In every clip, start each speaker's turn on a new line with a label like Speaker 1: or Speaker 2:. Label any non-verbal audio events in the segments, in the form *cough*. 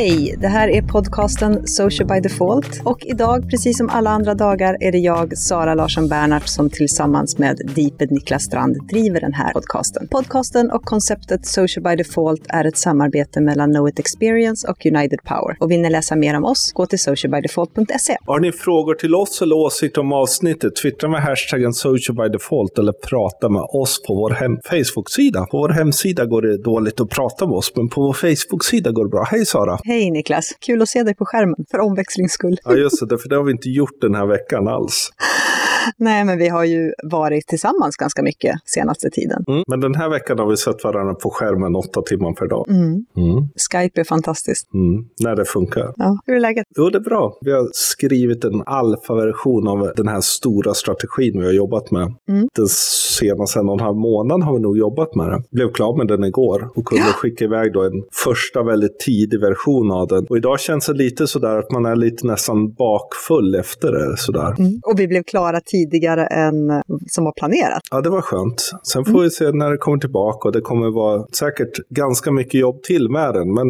Speaker 1: Hej! Det här är podcasten Social by Default och idag, precis som alla andra dagar, är det jag, Sara Larsson Bernhardt, som tillsammans med Deeped Niklas Strand driver den här podcasten. Podcasten och konceptet Social by Default är ett samarbete mellan Know It Experience och United Power. Och vill ni läsa mer om oss, gå till socialbydefault.se.
Speaker 2: Har ni frågor till oss eller åsikter om avsnittet, twittra med hashtaggen Social by Default eller prata med oss på vår hem- Facebook-sida. På vår hemsida går det dåligt att prata med oss, men på vår Facebook-sida går det bra. Hej Sara!
Speaker 1: Hej Niklas! Kul att se dig på skärmen, för omväxlings skull.
Speaker 2: Ja just det, för det har vi inte gjort den här veckan alls. *laughs*
Speaker 1: Nej, men vi har ju varit tillsammans ganska mycket senaste tiden.
Speaker 2: Mm. Men den här veckan har vi sett varandra på skärmen åtta timmar per dag.
Speaker 1: Mm.
Speaker 2: Mm.
Speaker 1: Skype är fantastiskt.
Speaker 2: Mm. När det funkar.
Speaker 1: Ja, hur är läget?
Speaker 2: Jo, det är bra. Vi har skrivit en alfa-version av den här stora strategin vi har jobbat med.
Speaker 1: Mm.
Speaker 2: Den senaste en och en halv månaden har vi nog jobbat med den. Blev klar med den igår och kunde
Speaker 1: Ja.
Speaker 2: skicka iväg då en första väldigt tidig version av den. Och idag känns det lite sådär att man är lite nästan bakfull efter det. Sådär.
Speaker 1: Mm. Och vi blev klara tidigare än eh, som var planerat.
Speaker 2: Ja, det var skönt. Sen
Speaker 1: Mm.
Speaker 2: får vi se när det kommer tillbaka och det kommer vara säkert ganska mycket jobb till med den. Men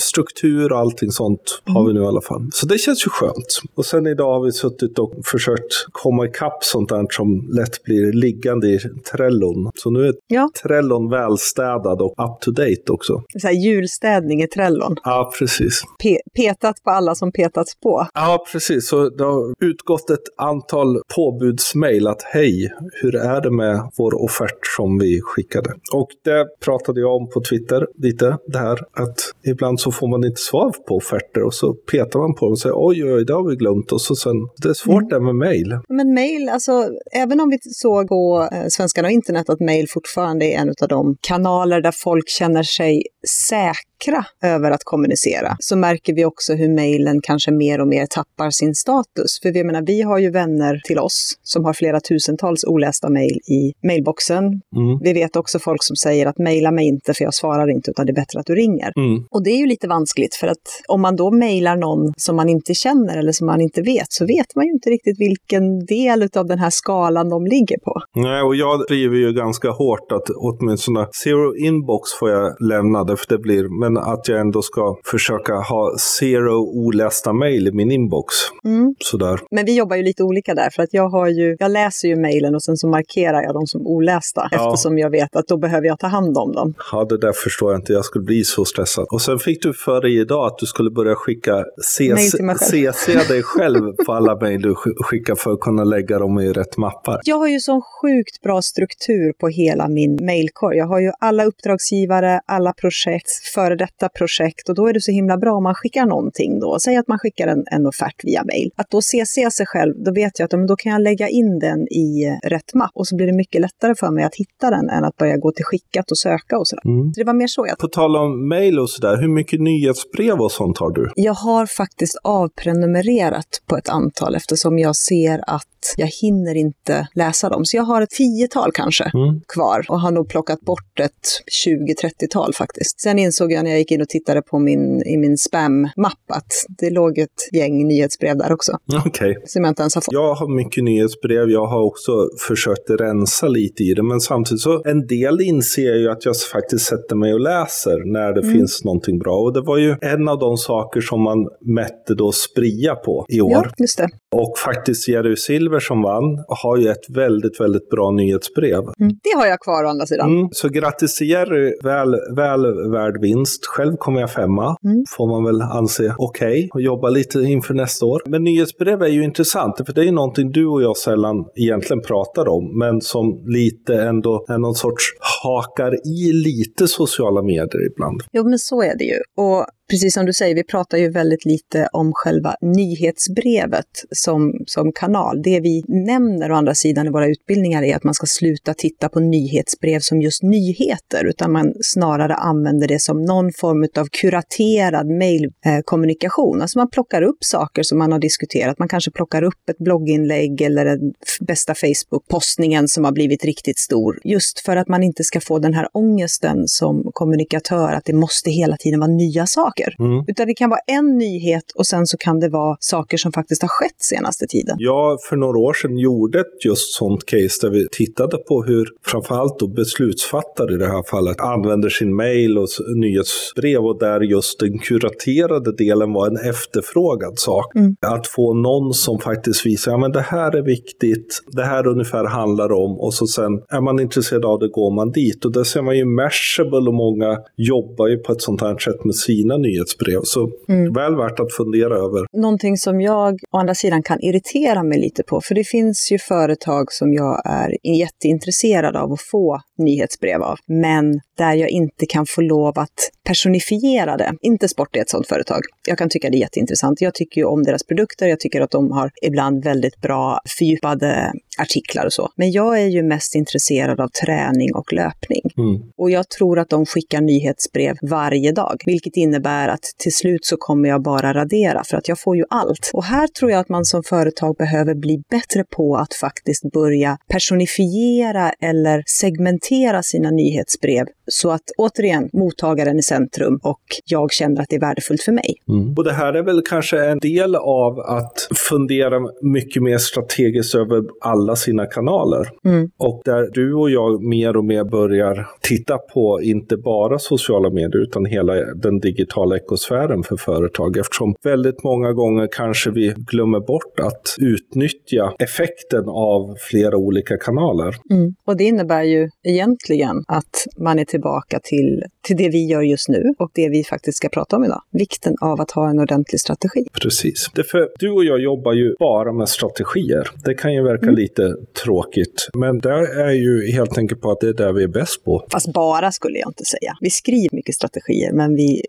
Speaker 2: struktur och allting sånt har
Speaker 1: Mm.
Speaker 2: vi nu i alla fall. Så det känns ju skönt. Och sen idag har vi suttit och försökt komma ikapp sånt där som lätt blir liggande i Trellon. Så nu är
Speaker 1: Ja.
Speaker 2: Trellon välstädad och up to date också.
Speaker 1: Så här julstädning i Trellon.
Speaker 2: Ja, precis.
Speaker 1: Pe- petat på alla som petats på.
Speaker 2: Ja, precis. Så det har utgått ett antal påbudsmail att hej, hur är det med vår offert som vi skickade? Och det pratade jag om på Twitter lite, det här att ibland så får man inte svar på offerter och så petar man på dem och säger oj, oj, det har vi glömt och så sen, det är svårt det med mail.
Speaker 1: Men mail, alltså även om vi såg på eh, Svenskarna och internet att mail fortfarande är en av de kanaler där folk känner sig säkra över att kommunicera, så märker vi också hur mailen kanske mer och mer tappar sin status. För vi menar, vi har ju vänner till oss som har flera tusentals olästa mejl i mailboxen.
Speaker 2: Mm.
Speaker 1: Vi vet också folk som säger att mejla mig inte för jag svarar inte utan det är bättre att du ringer.
Speaker 2: Mm.
Speaker 1: Och det är ju lite vanskligt för att om man då mejlar någon som man inte känner eller som man inte vet så vet man ju inte riktigt vilken del av den här skalan de ligger på.
Speaker 2: Nej, och jag driver ju ganska hårt att åtminstone zero inbox får jag lämna, för det blir, men att jag ändå ska försöka ha zero olästa mejl i min inbox.
Speaker 1: Mm.
Speaker 2: Sådär.
Speaker 1: Men vi jobbar ju lite olika där för att jag har ju, jag läser ju mejlen och sen så markerar jag dem som olästa
Speaker 2: Ja.
Speaker 1: eftersom jag vet att då behöver jag ta hand om dem.
Speaker 2: Ja, det där förstår jag inte. Jag skulle bli så stressad. Och sen fick du för dig idag att du skulle börja skicka CC. CC dig själv på alla mejl du sk- skickar för att kunna lägga dem i rätt mappar.
Speaker 1: Jag har ju sån sjukt bra struktur på hela min mejlkorg. Jag har ju alla uppdragsgivare, alla projekt, före detta projekt och då är det så himla bra om man skickar någonting då. Säg att man skickar en, en offert via mejl. Att då CC sig själv, då vet jag att men då kan jag lägga in den i eh, rätt mapp och så blir det mycket lättare för mig att hitta den än att börja gå till skickat och söka och sådär.
Speaker 2: Mm.
Speaker 1: Så det var mer så jag
Speaker 2: På tal om mejl och sådär, hur mycket nyhetsbrev och sånt har du?
Speaker 1: Jag har faktiskt avprenumererat på ett antal eftersom jag ser att jag hinner inte läsa dem. Så jag har ett tiotal kanske
Speaker 2: Mm.
Speaker 1: kvar och har nog plockat bort ett 20-30-tal faktiskt. Sen insåg jag när jag gick in och tittade på min, i min spam-mapp att det låg ett gäng nyhetsbrev där också.
Speaker 2: Okej.
Speaker 1: Som jag inte ens har fått.
Speaker 2: Jag har mycket nyhetsbrev. Jag har också försökt rensa lite i det. Men samtidigt så en del inser jag ju att jag faktiskt sätter mig och läser när det finns någonting bra. Och det var ju en av de saker som man mätte då Spria på i år.
Speaker 1: Ja, just det.
Speaker 2: Och faktiskt Jerry Silver som vann har ju ett väldigt, väldigt bra nyhetsbrev.
Speaker 1: Mm. Det har jag kvar å andra sidan.
Speaker 2: Mm, så grattis till Jerry, väl, väl värd vinst. Själv kommer jag femma,
Speaker 1: Mm.
Speaker 2: får man väl anse okej och jobba lite inför nästa år. Men nyhetsbrev är ju intressant, för det är ju någonting du och jag sällan egentligen pratar om, men som lite ändå är någon sorts hakar i lite sociala medier ibland.
Speaker 1: Jo, men så är det ju. Och precis som du säger, vi pratar ju väldigt lite om själva nyhetsbrevet som, som kanal. Det vi nämner å andra sidan i våra utbildningar är att man ska sluta titta på nyhetsbrev som just nyheter, utan man snarare använder det som någon form av kuraterad mejlkommunikation. Alltså man plockar upp saker som man har diskuterat. Man kanske plockar upp ett blogginlägg eller den bästa Facebook-postningen som har blivit riktigt stor. Just för att man inte ska få den här ångesten som kommunikatör, att det måste hela tiden vara nya saker saker. Mm. Utan det kan vara en nyhet och sen så kan det vara saker som faktiskt har skett senaste tiden.
Speaker 2: Ja, för några år sedan gjorde ett just sånt case där vi tittade på hur framförallt då beslutsfattare i det här fallet använder sin mail och nyhetsbrev och där just den kuraterade delen var en efterfrågad sak. Mm. Att få någon som faktiskt visar, ja men det här är viktigt, det här ungefär handlar om och så sen är man intresserad av det går man dit. Och där ser man ju Mashable och många jobbar ju på ett sånt här sätt med sina nyhetsbrev. Så mm. väl värt att fundera över.
Speaker 1: Någonting som jag å andra sidan kan irritera mig lite på, för det finns ju företag som jag är jätteintresserad av att få nyhetsbrev av, men där jag inte kan få lov att personifiera det. Inte Sport är ett sådant företag. Jag kan tycka det är jätteintressant. Jag tycker ju om deras produkter. Jag tycker att de har ibland väldigt bra fördjupade artiklar och så. Men jag är ju mest intresserad av träning och löpning. Mm. Och jag tror att de skickar nyhetsbrev varje dag, vilket innebär att till slut så kommer jag bara radera för att jag får ju allt. Och här tror jag att man som företag behöver bli bättre på att faktiskt börja personifiera eller segmentera sina nyhetsbrev så att återigen mottagaren är centrum och jag känner att det är värdefullt för mig.
Speaker 2: Mm. Och det här är väl kanske en del av att fundera mycket mer strategiskt över alla sina kanaler. Mm. Och där du och jag mer och mer börjar titta på inte bara sociala medier utan hela den digitala ekosfären för företag eftersom väldigt många gånger kanske vi glömmer bort att utnyttja effekten av flera olika kanaler.
Speaker 1: Mm. Och det innebär ju egentligen att man är tillbaka till, till det vi gör just nu och det vi faktiskt ska prata om idag. Vikten av att ha en ordentlig strategi.
Speaker 2: Precis. Därför, du och jag jobbar ju bara med strategier. Det kan ju verka mm. lite tråkigt, men det är ju helt enkelt på att det är där vi är bäst på.
Speaker 1: Fast bara skulle jag inte säga. Vi skriver mycket strategier, men vi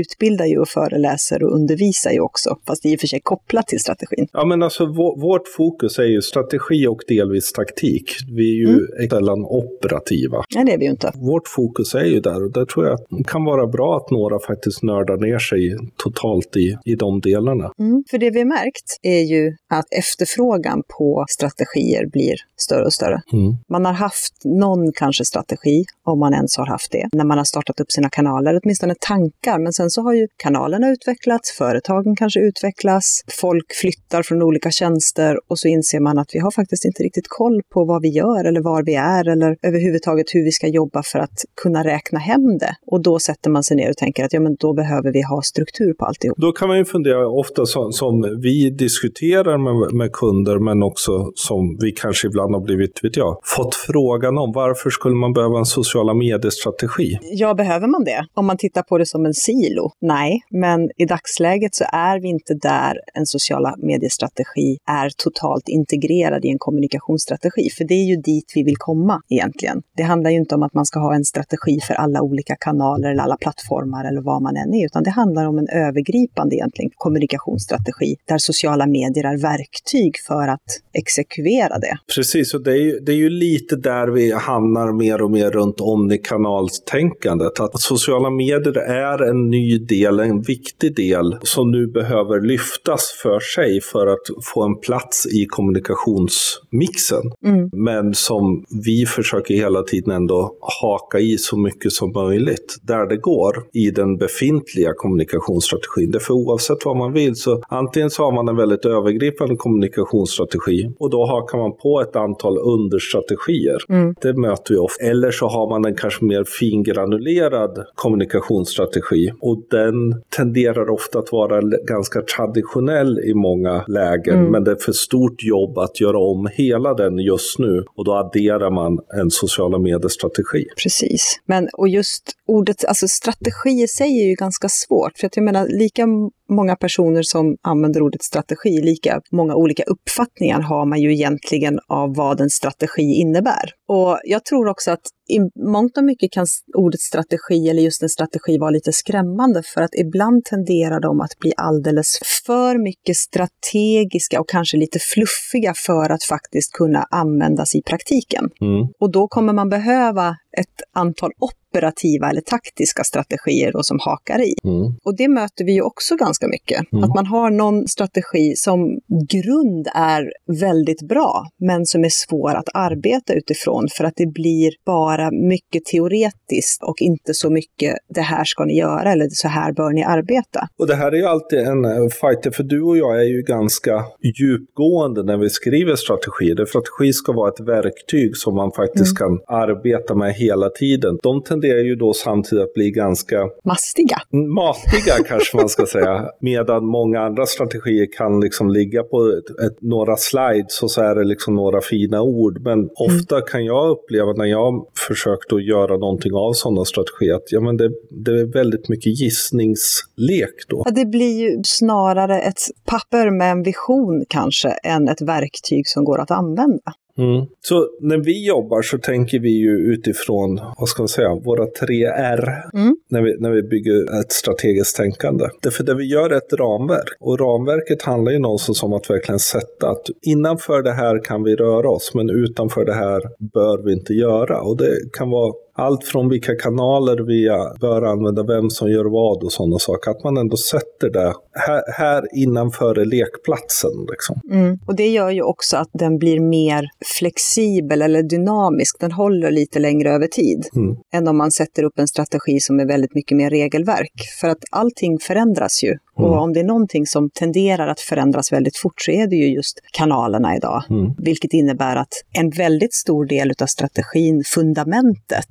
Speaker 1: utbildar ju och föreläser och undervisar ju också, fast i och för sig kopplat till strategin.
Speaker 2: Ja, men alltså vårt fokus är ju strategi och delvis taktik. Vi är ju mm. sällan operativa.
Speaker 1: Nej, det är vi ju inte.
Speaker 2: Vårt fokus är ju där och där tror jag att det kan vara bra att några faktiskt nördar ner sig totalt i, i de delarna.
Speaker 1: Mm. För det vi märkt är ju att efterfrågan på strategier blir större och större. Mm. Man har haft någon kanske strategi, om man ens har haft det, när man har startat upp sina kanaler, åtminstone tankar. Men sen så har ju kanalerna utvecklats, företagen kanske utvecklas, folk flyttar från olika tjänster och så inser man att vi har faktiskt inte riktigt koll på vad vi gör eller var vi är eller överhuvudtaget hur vi ska jobba för att kunna räkna hem det. Och då sätter man sig ner och tänker att ja, men då behöver vi ha struktur på alltihop.
Speaker 2: Då kan man ju fundera ofta som, som vi diskuterar med, med kunder, men också som vi kanske ibland har blivit, vet jag, fått frågan om varför skulle man behöva en sociala medier-strategi?
Speaker 1: Ja, behöver man det? Om man tittar på det som en kilo. Nej, men i dagsläget så är vi inte där en sociala medier-strategi är totalt integrerad i en kommunikationsstrategi, för det är ju dit vi vill komma egentligen. Det handlar ju inte om att man ska ha en strategi för alla olika kanaler eller alla plattformar eller vad man än är, utan det handlar om en övergripande egentligen kommunikationsstrategi där sociala medier är verktyg för att exekvera det.
Speaker 2: Precis, och det är, ju, det är ju lite där vi hamnar mer och mer runt omnikanalstänkandet. Att sociala medier är en ny del, en viktig del som nu behöver lyftas för sig för att få en plats i kommunikationsmixen. Mm. Men som vi försöker hela tiden ändå haka i så mycket som möjligt där det går i den befintliga kommunikationsstrategin. Därför oavsett vad man vill så antingen så har man en väldigt övergripande kommunikationsstrategi och då hakar man på ett antal understrategier. Mm. Det möter vi ofta. Eller så har man en kanske mer fingranulerad kommunikationsstrategi och den tenderar ofta att vara ganska traditionell i många lägen mm. men det är för stort jobb att göra om hela den just nu och då adderar man en sociala medier-strategi.
Speaker 1: Precis. Men och just ordet, alltså strategi i sig är ju ganska svårt. För att jag menar, lika många personer som använder ordet strategi, lika många olika uppfattningar har man ju egentligen av vad en strategi innebär. Och jag tror också att i mångt och mycket kan ordet strategi eller just en strategi vara lite skrämmande för att ibland tenderar de att bli alldeles för mycket strategiska och kanske lite fluffiga för att faktiskt kunna användas i praktiken. Mm. Och då kommer man behöva ett antal operativa eller taktiska strategier då som hakar i.
Speaker 2: Mm.
Speaker 1: Och det möter vi ju också ganska mycket.
Speaker 2: Mm.
Speaker 1: Att man har någon strategi som grund är väldigt bra, men som är svår att arbeta utifrån för att det blir bara mycket teoretiskt och inte så mycket det här ska ni göra eller så här bör ni arbeta.
Speaker 2: Och det här är ju alltid en eh, fighter, för du och jag är ju ganska djupgående när vi skriver strategier. Strategi ska vara ett verktyg som man faktiskt
Speaker 1: Mm.
Speaker 2: kan arbeta med hela tiden. De tenderar ju då samtidigt att bli ganska
Speaker 1: Mastiga.
Speaker 2: matiga *laughs* kanske man ska säga. Medan många andra strategier kan liksom ligga på ett, ett, några slides och så är det liksom några fina ord. Men ofta kan jag uppleva när jag försökt att göra någonting av sådana strategier att ja, men det, det är väldigt mycket gissningslek då.
Speaker 1: Ja, det blir ju snarare ett papper med en vision kanske än ett verktyg som går att använda.
Speaker 2: Mm. Så när vi jobbar så tänker vi ju utifrån, vad ska man säga, våra tre R
Speaker 1: Mm.
Speaker 2: när, vi, när vi bygger ett strategiskt tänkande. Därför det vi gör är ett ramverk. Och ramverket handlar ju någonstans om att verkligen sätta att innanför det här kan vi röra oss, men utanför det här bör vi inte göra. Och det kan vara allt från vilka kanaler vi bör använda, vem som gör vad och sådana saker. Att man ändå sätter det här, här innanför lekplatsen. Liksom.
Speaker 1: Mm. Och det gör ju också att den blir mer flexibel eller dynamisk. Den håller lite längre över tid
Speaker 2: Mm.
Speaker 1: än om man sätter upp en strategi som är väldigt mycket mer regelverk. För att allting förändras ju.
Speaker 2: Mm.
Speaker 1: Och om det är någonting som tenderar att förändras väldigt fort så är det ju just kanalerna idag.
Speaker 2: Mm.
Speaker 1: Vilket innebär att en väldigt stor del av strategin, fundamentet,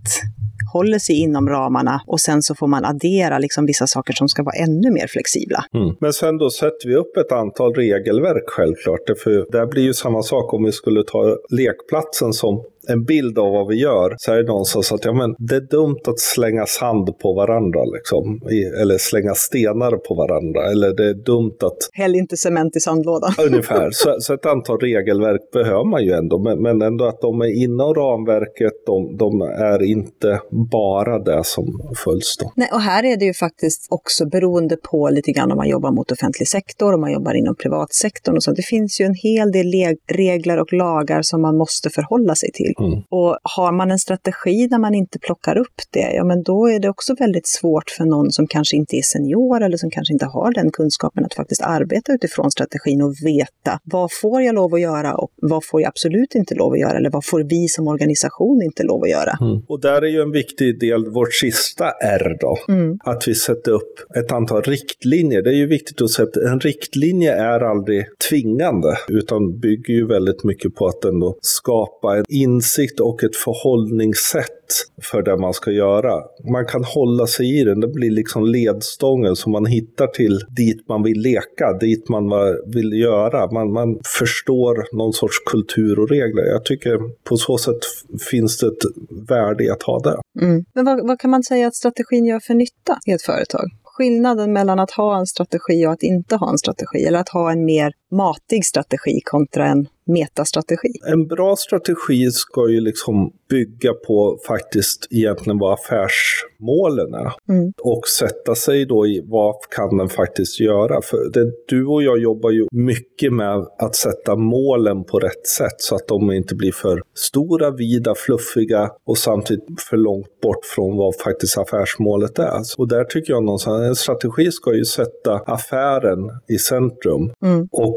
Speaker 1: håller sig inom ramarna och sen så får man addera liksom vissa saker som ska vara ännu mer flexibla.
Speaker 2: Mm. Men sen då sätter vi upp ett antal regelverk självklart. För det blir ju samma sak om vi skulle ta lekplatsen som en bild av vad vi gör så är det någonstans att ja, men det är dumt att slänga sand på varandra. Liksom, i, eller slänga stenar på varandra. Eller det är dumt att...
Speaker 1: Häll inte cement i sandlådan.
Speaker 2: Ungefär. *laughs* Så, så ett antal regelverk behöver man ju ändå. Men, men ändå att de är inom ramverket. De, de är inte bara det som följs då.
Speaker 1: Nej, och här är det ju faktiskt också beroende på lite grann om man jobbar mot offentlig sektor, om man jobbar inom privatsektorn och så. Det finns ju en hel del regler och lagar som man måste förhålla sig till.
Speaker 2: Mm.
Speaker 1: Och har man en strategi där man inte plockar upp det, ja men då är det också väldigt svårt för någon som kanske inte är senior eller som kanske inte har den kunskapen att faktiskt arbeta utifrån strategin och veta vad får jag lov att göra och vad får jag absolut inte lov att göra eller vad får vi som organisation inte lov att göra.
Speaker 2: Mm. Och där är ju en viktig del, vårt sista R då,
Speaker 1: Mm.
Speaker 2: att vi sätter upp ett antal riktlinjer. Det är ju viktigt att säga att en riktlinje är aldrig tvingande, utan bygger ju väldigt mycket på att ändå skapa en insikt och ett förhållningssätt för det man ska göra. Man kan hålla sig i den, det blir liksom ledstången som man hittar till dit man vill leka, dit man vill göra. Man, man förstår någon sorts kultur och regler. Jag tycker på så sätt finns det ett värde i att ha det.
Speaker 1: Mm. Men vad, vad kan man säga att strategin gör för nytta i ett företag? Skillnaden mellan att ha en strategi och att inte ha en strategi, eller att ha en mer matig strategi kontra en metastrategi.
Speaker 2: En bra strategi ska ju liksom bygga på faktiskt egentligen vad affärs affärsmålen är.
Speaker 1: Mm.
Speaker 2: Och sätta sig då i vad kan den faktiskt göra. För det, du och jag jobbar ju mycket med att sätta målen på rätt sätt så att de inte blir för stora, vida, fluffiga och samtidigt för långt bort från vad faktiskt affärsmålet är. Och där tycker jag någonstans, en strategi ska ju sätta affären i centrum
Speaker 1: Mm.
Speaker 2: och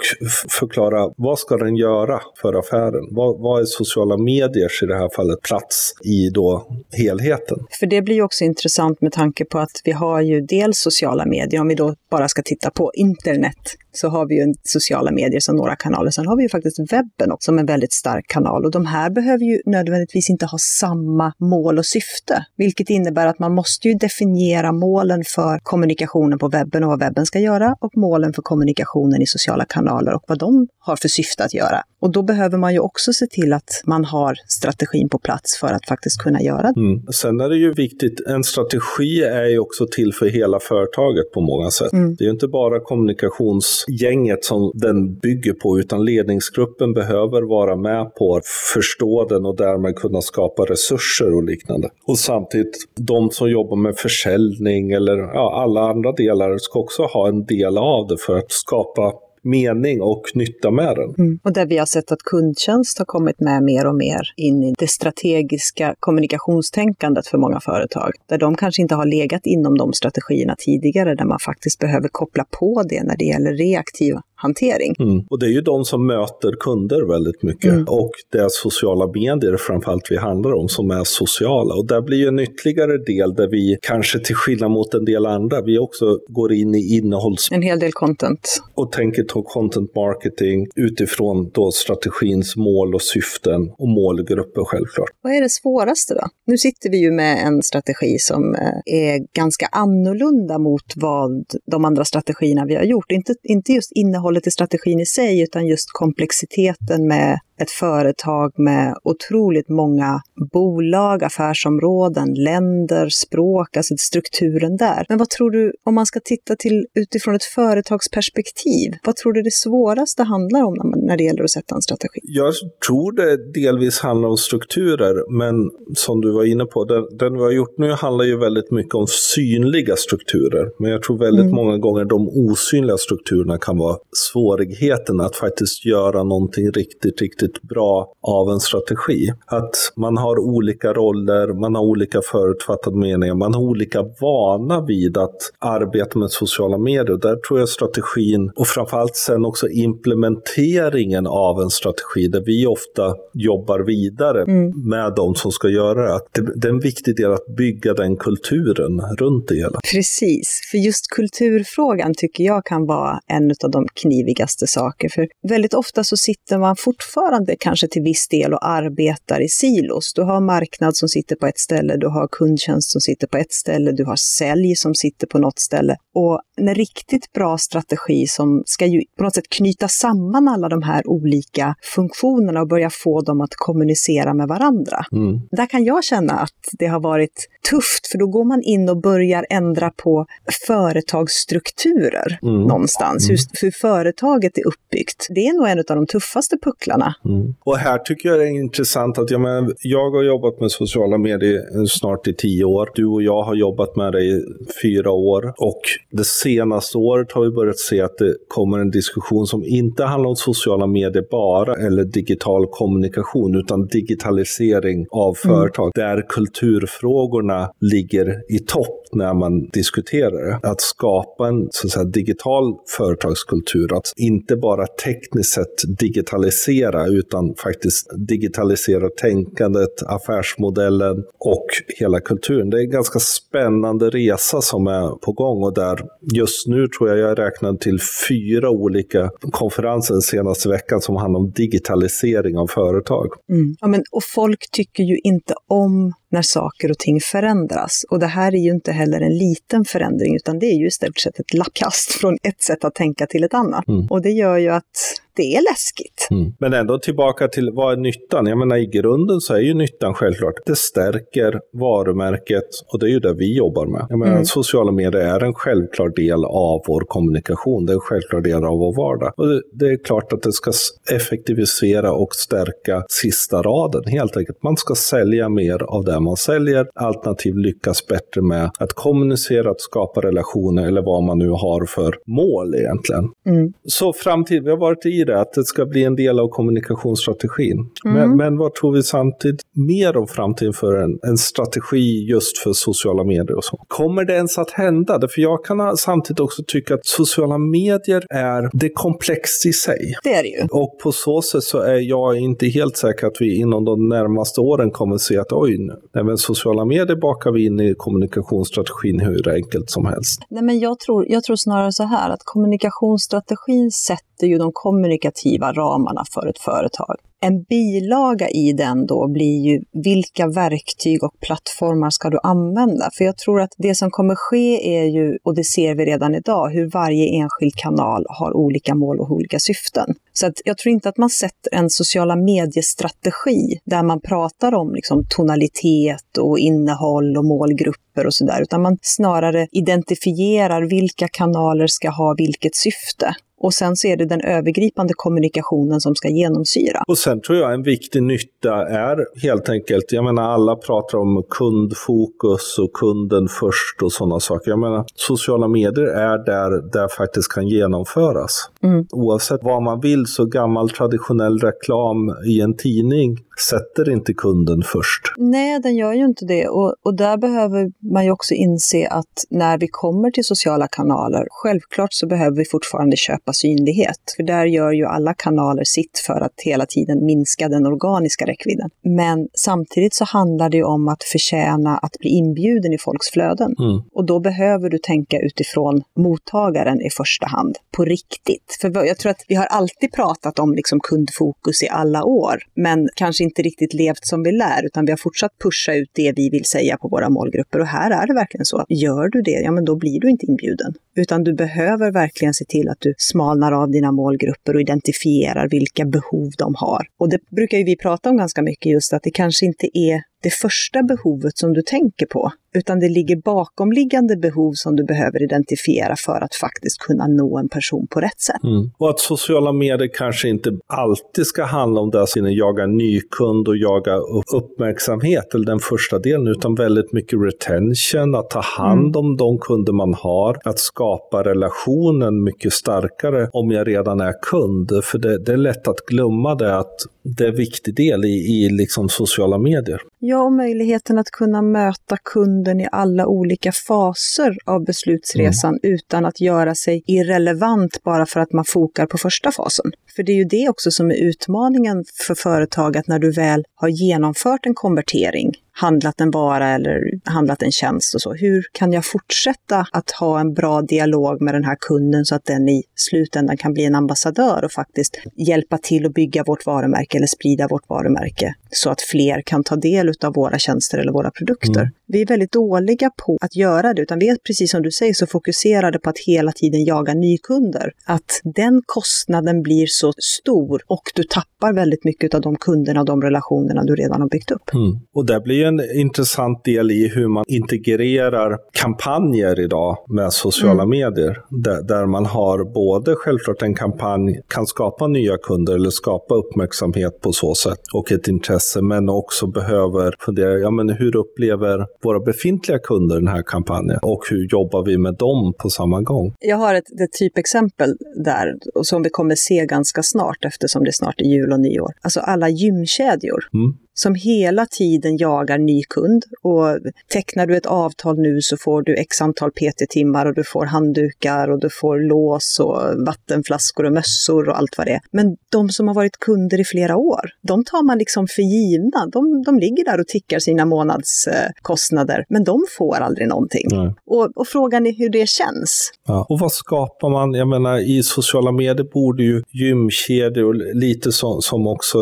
Speaker 2: förklara vad ska den göra för affären? Vad, vad är sociala mediers i det här fallet plats i då helheten?
Speaker 1: För det blir ju också intressant med tanke på att vi har ju dels sociala medier, om vi då bara ska titta på internet, så har vi ju sociala medier som några kanaler. Sen har vi ju faktiskt webben också som en väldigt stark kanal och de här behöver ju nödvändigtvis inte ha samma mål och syfte, vilket innebär att man måste ju definiera målen för kommunikationen på webben och vad webben ska göra och målen för kommunikationen i sociala kanaler och vad de har för syfte att göra. Och då behöver man ju också se till att man har strategin på plats för att faktiskt kunna göra det.
Speaker 2: Mm. Sen är det ju viktigt, eh, en strategi är ju också till för hela företaget på många sätt.
Speaker 1: Mm.
Speaker 2: Det är ju inte bara kommunikationsgänget som den bygger på, utan ledningsgruppen behöver vara med på att förstå den och därmed kunna skapa resurser och liknande. Och samtidigt, de som jobbar med försäljning eller ja, alla andra delar ska också ha en del av det för att skapa mening och nytta med den.
Speaker 1: Mm. Och där vi har sett att kundtjänst har kommit med mer och mer in i det strategiska kommunikationstänkandet för många företag. Där de kanske inte har legat inom de strategierna tidigare, där man faktiskt behöver koppla på det när det gäller reaktiva hantering.
Speaker 2: Mm. Och det är ju de som möter kunder väldigt mycket. Mm. Och det är sociala medier framförallt vi handlar om som är sociala. Och där blir ju en ytterligare del där vi kanske till skillnad mot en del andra, vi också går in i innehålls...
Speaker 1: En hel del content.
Speaker 2: Och tänker ta content marketing utifrån då strategins mål och syften och målgrupper självklart.
Speaker 1: Vad är det svåraste då? Nu sitter vi ju med en strategi som eh, är ganska annorlunda mot vad de andra strategierna vi har gjort. Inte, inte just innehållet i strategin i sig, utan just komplexiteten med ett företag med otroligt många bolag, affärsområden, länder, språk, alltså strukturen där. Men vad tror du, om man ska titta till utifrån ett företagsperspektiv, vad tror du det svåraste handlar om när det gäller att sätta en strategi?
Speaker 2: Jag tror det delvis handlar om strukturer, men som du var inne på, den, den vi har gjort nu handlar ju väldigt mycket om synliga strukturer. Men jag tror väldigt mm. många gånger de osynliga strukturerna kan vara svårigheten att faktiskt göra någonting riktigt, riktigt riktigt bra av en strategi. Att man har olika roller, man har olika förutfattade meningar, man har olika vana vid att arbeta med sociala medier. Där tror jag strategin och framförallt sen också implementeringen av en strategi där vi ofta jobbar vidare mm. med de som ska göra det. Att det. är en viktig del att bygga den kulturen runt det hela.
Speaker 1: Precis, för just kulturfrågan tycker jag kan vara en av de knivigaste saker. För väldigt ofta så sitter man fortfarande fortfarande kanske till viss del och arbetar i silos. Du har marknad som sitter på ett ställe, du har kundtjänst som sitter på ett ställe, du har sälj som sitter på något ställe. Och en riktigt bra strategi som ska ju på något sätt knyta samman alla de här olika funktionerna och börja få dem att kommunicera med varandra. Mm. Där kan jag känna att det har varit tufft, för då går man in och börjar ändra på företagsstrukturer mm. någonstans, mm. Hur, hur företaget är uppbyggt. Det är nog en av de tuffaste pucklarna.
Speaker 2: Mm. Och här tycker jag det är intressant att jag, men, jag har jobbat med sociala medier snart i tio år. Du och jag har jobbat med det i fyra år. Och det senaste året har vi börjat se att det kommer en diskussion som inte handlar om sociala medier bara, eller digital kommunikation, utan digitalisering av mm. företag. Mm. Där kulturfrågorna ligger i topp när man diskuterar det. Att skapa en så att säga, digital företagskultur, att inte bara tekniskt sett digitalisera utan faktiskt digitalisera tänkandet, affärsmodellen och hela kulturen. Det är en ganska spännande resa som är på gång och där just nu tror jag jag räknade till fyra olika konferenser den senaste veckan som handlar om digitalisering av företag.
Speaker 1: Mm. Ja, men, och folk tycker ju inte om när saker och ting förändras. Och det här är ju inte heller en liten förändring, utan det är ju istället ett lappkast från ett sätt att tänka till ett annat. Mm. Och det gör ju att det är läskigt. Mm.
Speaker 2: Men ändå tillbaka till vad är nyttan? Jag menar i grunden så är ju nyttan självklart, det stärker varumärket och det är ju det vi jobbar med. Jag menar, mm. sociala medier är en självklar del av vår kommunikation, det är en självklar del av vår vardag. Och det, det är klart att det ska effektivisera och stärka sista raden helt enkelt. Man ska sälja mer av det man säljer, alternativt lyckas bättre med att kommunicera, att skapa relationer eller vad man nu har för mål egentligen. Mm. Så framtid, vi har varit i det, att det ska bli en del av kommunikationsstrategin. Mm. Men, men vad tror vi samtidigt mer om framtiden för en, en strategi just för sociala medier och så? Kommer det ens att hända? För jag kan samtidigt också tycka att sociala medier är, det är komplext i sig.
Speaker 1: Det är det ju.
Speaker 2: Och på så sätt så är jag inte helt säker att vi inom de närmaste åren kommer se att oj, nej men sociala medier bakar vi in i kommunikationsstrategin hur enkelt som helst.
Speaker 1: Nej men jag tror, jag tror snarare så här att kommunikationsstrategin sätter ju de kommunikativa ramarna för ett företag. En bilaga i den då blir ju vilka verktyg och plattformar ska du använda? För jag tror att det som kommer ske är ju, och det ser vi redan idag, hur varje enskild kanal har olika mål och olika syften. Så att jag tror inte att man sätter en sociala mediestrategi där man pratar om liksom tonalitet och innehåll och målgrupper och sådär, utan man snarare identifierar vilka kanaler ska ha vilket syfte och sen så är det den övergripande kommunikationen som ska genomsyra.
Speaker 2: Och sen tror jag en viktig nytta är helt enkelt, jag menar alla pratar om kundfokus och kunden först och sådana saker. Jag menar sociala medier är där det faktiskt kan genomföras. Mm. Oavsett vad man vill så gammal traditionell reklam i en tidning sätter inte kunden först.
Speaker 1: Nej, den gör ju inte det. Och, och där behöver man ju också inse att när vi kommer till sociala kanaler, självklart så behöver vi fortfarande köpa synlighet. För där gör ju alla kanaler sitt för att hela tiden minska den organiska räckvidden. Men samtidigt så handlar det ju om att förtjäna att bli inbjuden i folks flöden. Mm. Och då behöver du tänka utifrån mottagaren i första hand, på riktigt. För jag tror att vi har alltid pratat om liksom kundfokus i alla år, men kanske inte riktigt levt som vi lär, utan vi har fortsatt pusha ut det vi vill säga på våra målgrupper. Och här är det verkligen så att gör du det, ja men då blir du inte inbjuden. Utan du behöver verkligen se till att du smalnar av dina målgrupper och identifierar vilka behov de har. Och det brukar ju vi prata om ganska mycket just att det kanske inte är det första behovet som du tänker på, utan det ligger bakomliggande behov som du behöver identifiera för att faktiskt kunna nå en person på rätt sätt.
Speaker 2: Mm. Och att sociala medier kanske inte alltid ska handla om det, att jaga ny kund och jaga uppmärksamhet, eller den första delen, utan väldigt mycket retention, att ta hand mm. om de kunder man har, att skapa relationen mycket starkare om jag redan är kund. För det, det är lätt att glömma det, att det är en viktig del i, i liksom sociala medier.
Speaker 1: Ja, och möjligheten att kunna möta kunden i alla olika faser av beslutsresan mm. utan att göra sig irrelevant bara för att man fokar på första fasen. För det är ju det också som är utmaningen för företag, att när du väl har genomfört en konvertering, handlat en vara eller handlat en tjänst och så. Hur kan jag fortsätta att ha en bra dialog med den här kunden så att den i slutändan kan bli en ambassadör och faktiskt hjälpa till att bygga vårt varumärke eller sprida vårt varumärke så att fler kan ta del av våra tjänster eller våra produkter. Mm. Vi är väldigt dåliga på att göra det, utan vi är precis som du säger så fokuserade på att hela tiden jaga nykunder. Att den kostnaden blir så stor och du tappar väldigt mycket av de kunderna och de relationerna du redan har byggt upp.
Speaker 2: Mm. Och det blir en intressant del i hur man integrerar kampanjer idag med sociala mm. medier. Där, där, man har både självklart en kampanj kan skapa nya kunder eller skapa uppmärksamhet på så sätt och ett intresse, men också behöver fundera, ja men hur upplever våra befintliga kunder den här kampanjen och hur jobbar vi med dem på samma gång?
Speaker 1: Jag har ett, ett typexempel där som vi kommer se ganska snart eftersom det snart är jul och nyår. Alltså alla gymkedjor. Mm som hela tiden jagar ny kund. Och tecknar du ett avtal nu så får du x antal PT-timmar och du får handdukar och du får lås och vattenflaskor och mössor och allt vad det är. Men de som har varit kunder i flera år, de tar man liksom för givna. De, de ligger där och tickar sina månadskostnader, men de får aldrig någonting. Och, och, frågan är hur det känns.
Speaker 2: Ja. Och vad skapar man? Jag menar, i sociala medier borde ju gymkedjor, lite som, som också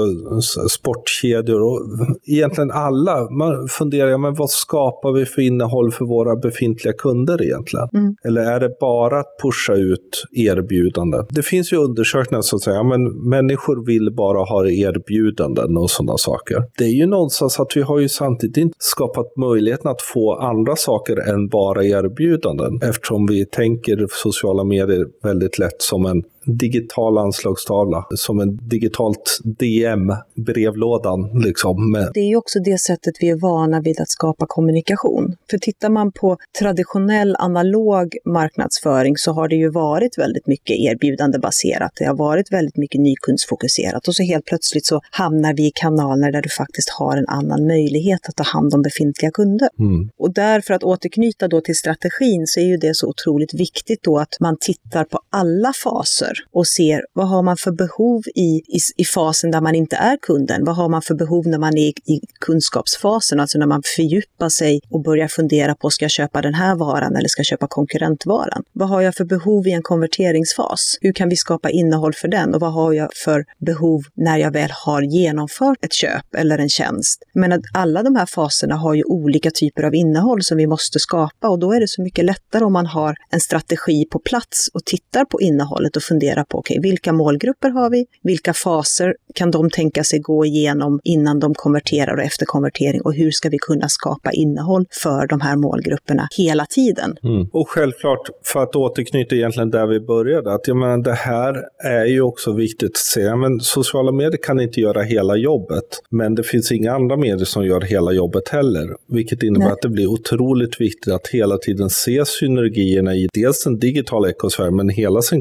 Speaker 2: sportkedjor och egentligen alla, man funderar, men vad skapar vi för innehåll för våra befintliga kunder egentligen? Mm. Eller är det bara att pusha ut erbjudanden? Det finns ju undersökningar som säger, men människor vill bara ha erbjudanden och sådana saker. Det är ju någonstans att vi har ju samtidigt skapat möjligheten att få andra saker än bara erbjudanden, eftersom vi tänker sociala medier väldigt lätt som en digital anslagstavla, som en digitalt DM, brevlådan liksom.
Speaker 1: Det är ju också det sättet vi är vana vid att skapa kommunikation. För tittar man på traditionell analog marknadsföring så har det ju varit väldigt mycket erbjudande baserat. Det har varit väldigt mycket nykundsfokuserat och så helt plötsligt så hamnar vi i kanaler där du faktiskt har en annan möjlighet att ta hand om befintliga kunder. Mm. Och därför att återknyta då till strategin så är ju det så otroligt viktigt då att man tittar på alla faser och ser vad har man för behov i, i, i fasen där man inte är kunden? Vad har man för behov när man är i, i kunskapsfasen, alltså när man fördjupar sig och börjar fundera på ska jag köpa den här varan eller ska jag köpa konkurrentvaran? Vad har jag för behov i en konverteringsfas? Hur kan vi skapa innehåll för den? Och vad har jag för behov när jag väl har genomfört ett köp eller en tjänst? Men att alla de här faserna har ju olika typer av innehåll som vi måste skapa och då är det så mycket lättare om man har en strategi på plats och tittar på innehållet och funderar fundera på, okej, okay, vilka målgrupper har vi? Vilka faser kan de tänka sig gå igenom innan de konverterar och efter konvertering? Och hur ska vi kunna skapa innehåll för de här målgrupperna hela tiden?
Speaker 2: Mm. Och självklart, för att återknyta egentligen där vi började, att jag menar, det här är ju också viktigt att säga, men sociala medier kan inte göra hela jobbet, men det finns inga andra medier som gör hela jobbet heller, vilket innebär Nej. att det blir otroligt viktigt att hela tiden se synergierna i dels den digitala ekosfären, men hela sin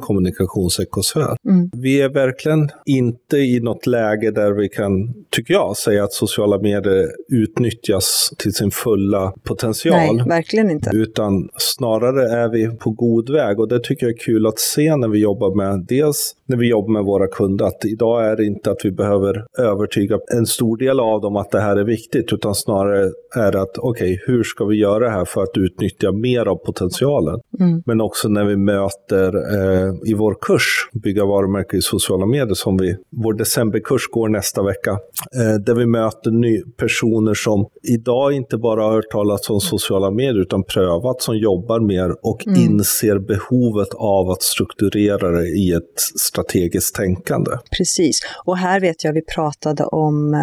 Speaker 2: kommunikationsekosfär. Mm. Vi är verkligen inte i något läge där vi kan, tycker jag, säga att sociala medier utnyttjas till sin fulla potential.
Speaker 1: Nej, verkligen inte.
Speaker 2: Utan snarare är vi på god väg och det tycker jag är kul att se när vi jobbar med, dels när vi jobbar med våra kunder, att idag är det inte att vi behöver övertyga en stor del av dem att det här är viktigt, utan snarare är det att okej, okay, hur ska vi göra det här för att utnyttja mer av potentialen? Mm. Men också när vi möter eh, i vår kurs, bygga varumärken i sociala medier, som vi, vår decemberkurs går nästa vecka, eh, där vi möter ny, personer som idag inte bara har hört talas om sociala medier, utan prövat, som jobbar mer och mm. inser behovet av att strukturera det i ett strategiskt tänkande.
Speaker 1: Precis, och här vet jag vi pratade om eh,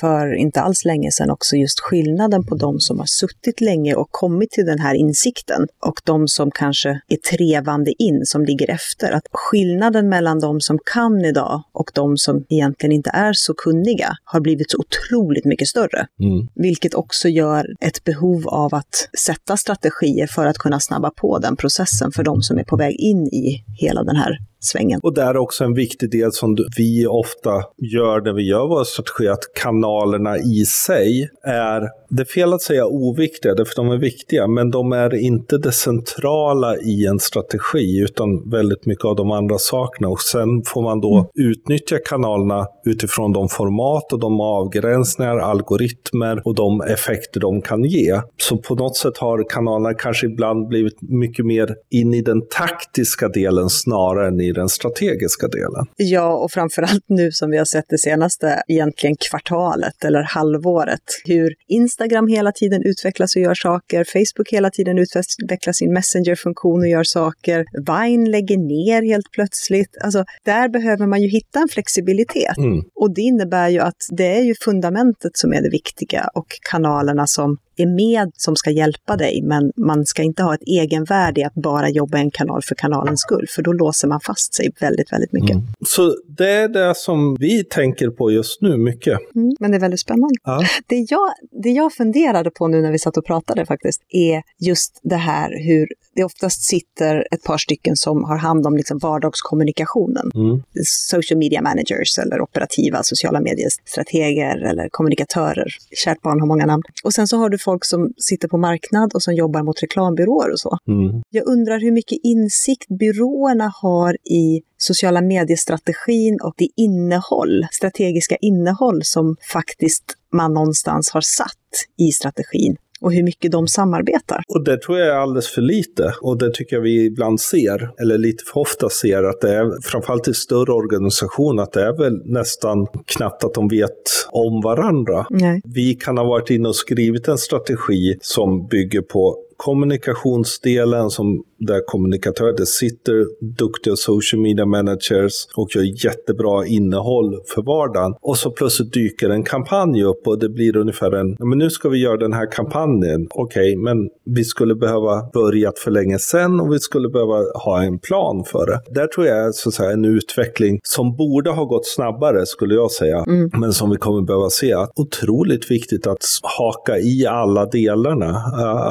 Speaker 1: för inte alls länge sedan också just skillnaden på de som har suttit länge och kommit till den här insikten och de som kanske är trevande in, som ligger efter. Att skillnaden mellan de som kan idag och de som egentligen inte är så kunniga har blivit så otroligt mycket större. Mm. Vilket också gör ett behov av att sätta strategier för att kunna snabba på den processen för de som är på väg in i hela den här svängen.
Speaker 2: Och där är också en viktig del som vi ofta gör när vi gör våra strategier, att kanalerna i sig är, det är fel att säga oviktiga, för de är viktiga, men de är inte det centrala i en strategi, utan väldigt mycket av de andra sakerna. Och sen får man då mm. utnyttja kanalerna utifrån de format och de avgränsningar, algoritmer och de effekter de kan ge. Så på något sätt har kanalerna kanske ibland blivit mycket mer in i den taktiska delen snarare än i den strategiska delen.
Speaker 1: Ja, och framförallt nu som vi har sett det senaste egentligen kvartalet eller halvåret. Hur Instagram hela tiden utvecklas och gör saker, Facebook hela tiden utvecklar sin Messenger-funktion och gör saker, Vine lägger ner helt plötsligt. Alltså, där behöver man ju hitta en flexibilitet. Mm. Och det innebär ju att det är ju fundamentet som är det viktiga och kanalerna som är med som ska hjälpa dig, men man ska inte ha ett egenvärde i att bara jobba en kanal för kanalens skull, för då låser man fast sig väldigt, väldigt mycket. Mm.
Speaker 2: Så det är det som vi tänker på just nu mycket.
Speaker 1: Mm, men det är väldigt spännande. Ja. Det, jag, det jag funderade på nu när vi satt och pratade faktiskt, är just det här hur det oftast sitter ett par stycken som har hand om liksom vardagskommunikationen. Mm. Social media managers eller operativa sociala mediestrateger eller kommunikatörer. Kärt barn har många namn. Och sen så har du folk som sitter på marknad och som jobbar mot reklambyråer och så. Mm. Jag undrar hur mycket insikt byråerna har i sociala mediestrategin och det innehåll, strategiska innehåll som faktiskt man någonstans har satt i strategin och hur mycket de samarbetar.
Speaker 2: Och det tror jag är alldeles för lite. Och det tycker jag vi ibland ser, eller lite för ofta ser, att det är framförallt i större organisationer, att det är väl nästan knappt att de vet om varandra. Nej. Vi kan ha varit inne och skrivit en strategi som bygger på kommunikationsdelen som där kommunikatörer, det sitter duktiga social media managers och gör jättebra innehåll för vardagen. Och så plötsligt dyker en kampanj upp och det blir ungefär en, men nu ska vi göra den här kampanjen. Okej, okay, men vi skulle behöva börjat för länge sedan och vi skulle behöva ha en plan för det. Där tror jag så att säga en utveckling som borde ha gått snabbare skulle jag säga, mm. men som vi kommer behöva se. Otroligt viktigt att haka i alla delarna.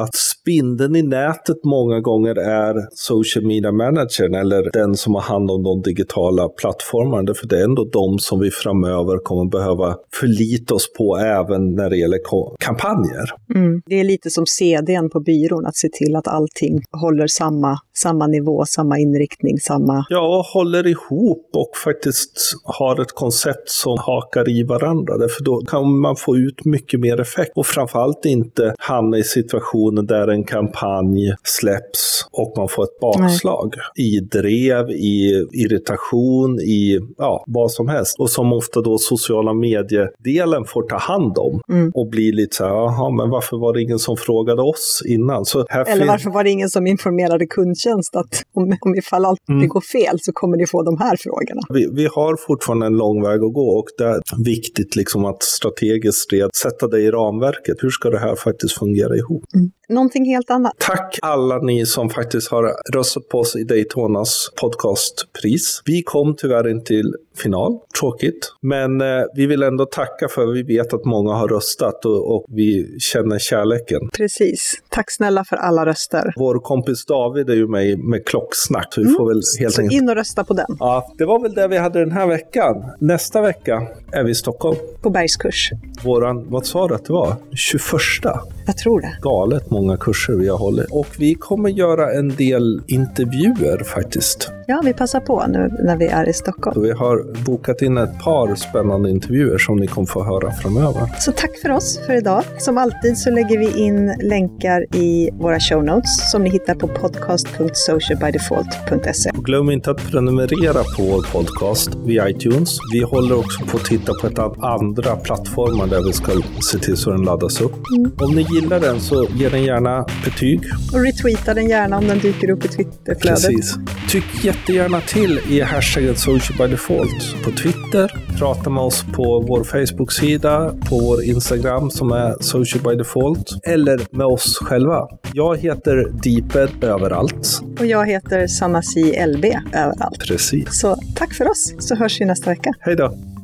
Speaker 2: Att spindeln i nätet många gånger är social media managern eller den som har hand om de digitala plattformarna. För det är ändå de som vi framöver kommer behöva förlita oss på även när det gäller kampanjer.
Speaker 1: Mm. Det är lite som CDn på byrån, att se till att allting håller samma, samma nivå, samma inriktning, samma...
Speaker 2: Ja, håller ihop och faktiskt har ett koncept som hakar i varandra. För då kan man få ut mycket mer effekt och framförallt inte hamna i situationer där en kampanj släpps och och man får ett bakslag Nej. i drev, i irritation, i ja, vad som helst. Och som ofta då sociala mediedelen får ta hand om mm. och bli lite så här, jaha, men varför var det ingen som frågade oss innan? Så
Speaker 1: Eller varför var det ingen som informerade kundtjänst att om, om ifall allt mm. går fel så kommer ni få de här frågorna?
Speaker 2: Vi, vi har fortfarande en lång väg att gå och det är viktigt liksom att strategiskt sätta det i ramverket. Hur ska det här faktiskt fungera ihop?
Speaker 1: Mm någonting helt annat.
Speaker 2: Tack alla ni som faktiskt har röstat på oss i Daytonas podcastpris. Vi kom tyvärr inte till final, tråkigt. Men eh, vi vill ändå tacka för vi vet att många har röstat och, och, vi känner kärleken.
Speaker 1: Precis. Tack snälla för alla röster.
Speaker 2: Vår kompis David är ju med med klocksnack. Så vi får mm. väl helt
Speaker 1: så
Speaker 2: enkelt...
Speaker 1: in och rösta på den.
Speaker 2: Ja, det var väl det vi hade den här veckan. Nästa vecka är vi i Stockholm.
Speaker 1: På bergskurs.
Speaker 2: Våran, vad sa du att det var? 21?
Speaker 1: Jag tror det.
Speaker 2: Galet många kurser vi har hållit. Och vi kommer göra en del intervjuer faktiskt.
Speaker 1: Ja, vi passar på nu när vi är i Stockholm.
Speaker 2: Så vi har bokat in ett par spännande intervjuer som ni kommer få höra framöver.
Speaker 1: Så tack för oss för idag. Som alltid så lägger vi in länkar i våra show notes som ni hittar på podcast.socialbydefault.se.
Speaker 2: Glöm inte att prenumerera på vår podcast via iTunes. Vi håller också på att titta på ett andra plattformar där vi ska se till så den laddas upp. Mm. Om ni gillar den så ge den gärna betyg.
Speaker 1: Och retweeta den gärna om den dyker upp i Twitterflödet.
Speaker 2: Precis. Tyck jättegärna till i hashtagget socialbydefault på Twitter. Prata med oss på vår Facebook-sida, på vår Instagram som är socialbydefault. Eller med oss själva. Jag heter Deeped överallt.
Speaker 1: Och jag heter Sanna C. LB överallt.
Speaker 2: Precis.
Speaker 1: Så tack för oss, så hörs vi nästa vecka.
Speaker 2: Hej då!